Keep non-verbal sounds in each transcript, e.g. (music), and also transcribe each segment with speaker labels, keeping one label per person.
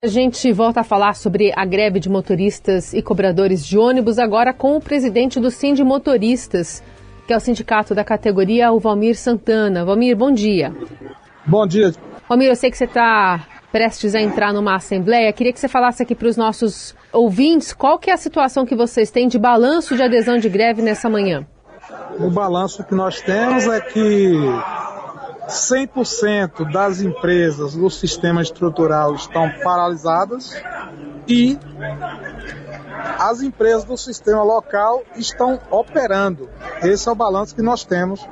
Speaker 1: A gente volta a falar sobre a greve de motoristas e cobradores de ônibus agora com o presidente do Sind Motoristas, que é o sindicato da categoria, o Valmir Santana. Valmir, bom dia.
Speaker 2: Bom dia.
Speaker 1: Valmir, eu sei que você está prestes a entrar numa assembleia. Queria que você falasse aqui para os nossos ouvintes qual que é a situação que vocês têm de balanço de adesão de greve nessa manhã.
Speaker 2: O balanço que nós temos é que 100% das empresas do sistema estrutural estão paralisadas e as empresas do sistema local estão operando. Esse é o balanço que nós temos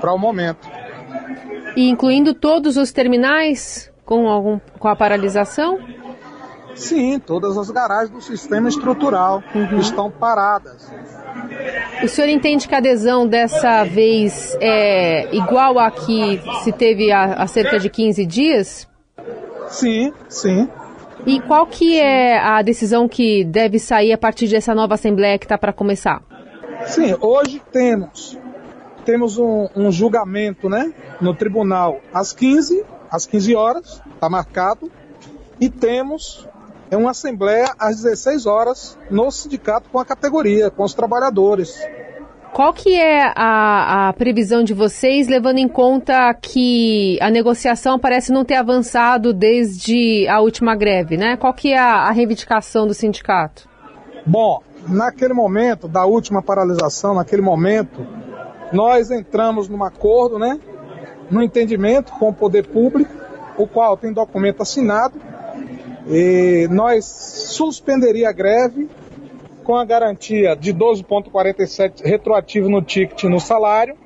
Speaker 2: para o momento.
Speaker 1: E incluindo todos os terminais com, algum, com a paralisação?
Speaker 2: Sim, todas as garagens do sistema estrutural uhum. estão paradas.
Speaker 1: O senhor entende que a adesão dessa vez é igual a que se teve há, há cerca de 15 dias?
Speaker 2: Sim, sim.
Speaker 1: E qual que é a decisão que deve sair a partir dessa nova assembleia que está para começar?
Speaker 2: Sim, hoje temos temos um, um, julgamento, né, no tribunal às 15, às 15 horas, está marcado, e temos é uma assembleia às 16 horas no sindicato com a categoria, com os trabalhadores.
Speaker 1: Qual que é a, a, previsão de vocês, levando em conta que a negociação parece não ter avançado desde a última greve, né? Qual que é a, a reivindicação do sindicato?
Speaker 2: Bom, naquele momento da última paralisação, naquele momento, nós entramos num acordo, né? No entendimento com o poder público, o qual tem documento assinado, e nós suspenderia a greve com a garantia de 12,47 retroativo no ticket no salário,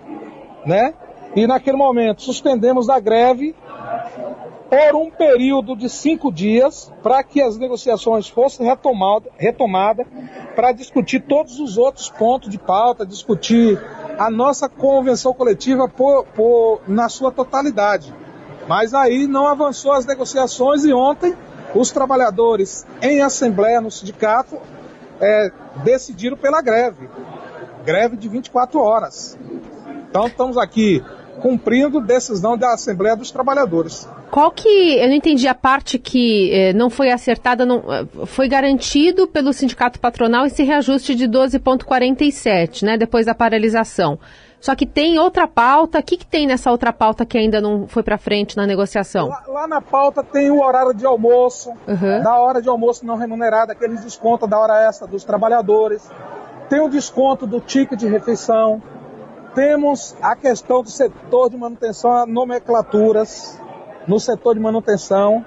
Speaker 2: né? E naquele momento suspendemos a greve por um período de cinco dias para que as negociações fossem retomadas retomada, para discutir todos os outros pontos de pauta, discutir a nossa convenção coletiva por, por, na sua totalidade. Mas aí não avançou as negociações e ontem os trabalhadores em assembleia no sindicato é, decidiram pela greve. Greve de 24 horas. Então estamos aqui cumprindo decisão da Assembleia dos Trabalhadores.
Speaker 1: Qual que, eu não entendi a parte que eh, não foi acertada, não, eh, foi garantido pelo sindicato patronal esse reajuste de 12,47, né, depois da paralisação. Só que tem outra pauta. O que, que tem nessa outra pauta que ainda não foi para frente na negociação?
Speaker 2: Lá, lá, na pauta tem o horário de almoço, uhum. da hora de almoço não remunerada, aqueles descontos da hora extra dos trabalhadores. Tem o desconto do ticket de refeição. Temos a questão do setor de manutenção, nomenclaturas no setor de manutenção.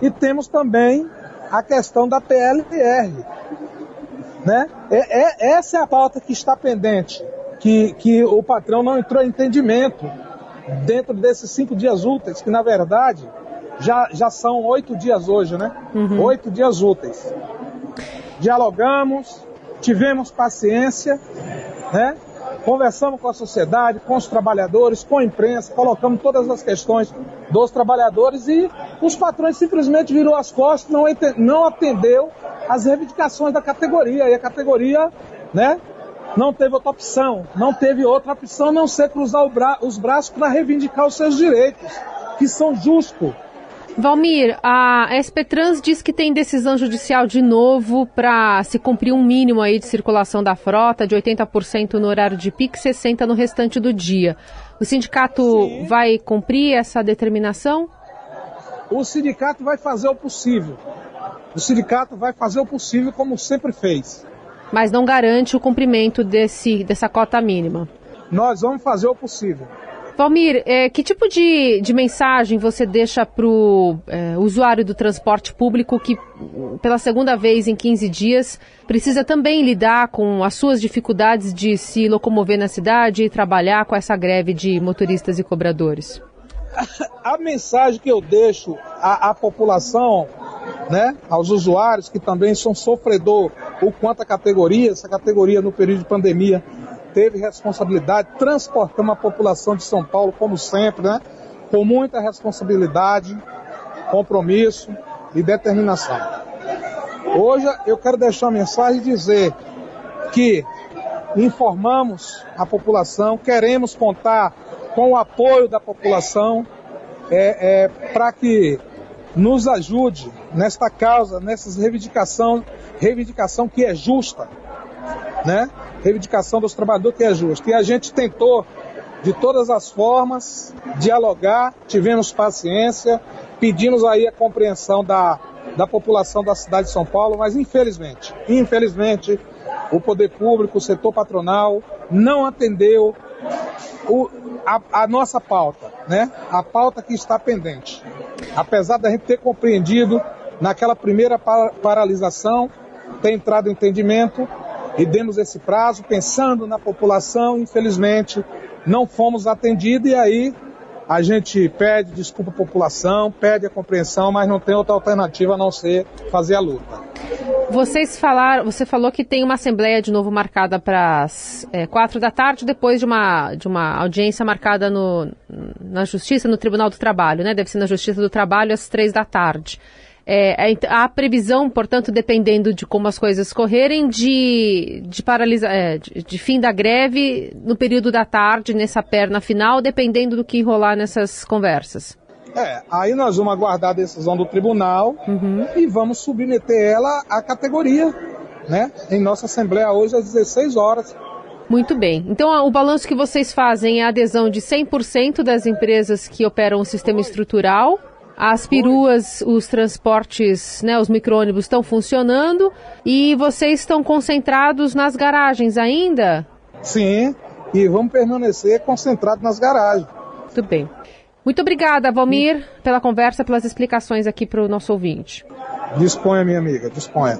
Speaker 2: E temos também a questão da PLR. Né? É, é, essa é a pauta que está pendente que, que o patrão não entrou em entendimento dentro desses cinco dias úteis, que na verdade já, já são oito dias hoje, né? Uhum. Oito dias úteis. Dialogamos, tivemos paciência, né? Conversamos com a sociedade, com os trabalhadores, com a imprensa, colocamos todas as questões dos trabalhadores e os patrões simplesmente virou as costas, não, não atendeu as reivindicações da categoria. E a categoria, né, não teve outra opção, não teve outra opção não ser cruzar bra os braços para reivindicar os seus direitos, que são justos.
Speaker 1: Valmir, a SP Trans diz que tem decisão judicial de novo para se cumprir um mínimo aí de circulação da frota, de 80% no horário de pico e 60% no restante do dia. O sindicato Sim. vai cumprir essa determinação?
Speaker 2: O sindicato vai fazer o possível. O sindicato vai fazer o possível como sempre fez
Speaker 1: mas não garante o cumprimento desse, dessa cota mínima.
Speaker 2: Nós vamos fazer o possível.
Speaker 1: Valmir, é, que tipo de, de mensagem você deixa para o é, usuário do transporte público que, pela segunda vez em 15 dias, precisa também lidar com as suas dificuldades de se locomover na cidade e trabalhar com essa greve de motoristas e cobradores? (laughs)
Speaker 2: A mensagem que eu deixo à, à população, né, aos usuários que também são sofredor o quanto a categoria, essa categoria no período de pandemia teve responsabilidade, transportamos a população de São Paulo, como sempre, né? com muita responsabilidade, compromisso e determinação. Hoje eu quero deixar uma mensagem e dizer que informamos a população, queremos contar com o apoio da população é, é, para que nos ajude nesta causa, nessa reivindicação, reivindicação que é justa, né? Reivindicação dos trabalhadores que é justa. E a gente tentou de todas as formas dialogar, tivemos paciência, pedimos aí a compreensão da, da população da cidade de São Paulo, mas infelizmente, infelizmente, o poder público, o setor patronal não atendeu o, a, a, nossa pauta, né? A pauta que está pendente. Apesar da gente ter compreendido naquela primeira paralisação, ter entrado entendimento e demos esse prazo pensando na população, infelizmente não fomos atendidos e aí a gente pede desculpa à população, pede a compreensão, mas não tem outra alternativa a não ser fazer a luta.
Speaker 1: Vocês falaram, você falou que tem uma assembleia de novo marcada para as é, quatro da tarde, depois de uma, de uma audiência marcada no, na Justiça, no Tribunal do Trabalho, né? Deve ser na Justiça do Trabalho às três da tarde. É, é, a previsão, portanto, dependendo de como as coisas correrem, de, de, paralisa, é, de, de, fim da greve no período da tarde, nessa perna final, dependendo do que rolar nessas conversas.
Speaker 2: É, aí nós vamos aguardar a decisão do tribunal uhum. e vamos submeter ela à categoria, né? Em nossa Assembleia hoje às 16 horas.
Speaker 1: Muito bem. Então, o balanço que vocês fazem é a adesão de 100% das empresas que operam o sistema estrutural as peruas, os transportes, né, os micro-ônibus estão funcionando e vocês estão concentrados nas garagens ainda?
Speaker 2: Sim, e vamos permanecer concentrados nas garagens.
Speaker 1: Muito bem. Muito obrigada, Valmir, pela conversa, pelas explicações aqui para o nosso ouvinte.
Speaker 2: Disponha, minha amiga, disponha.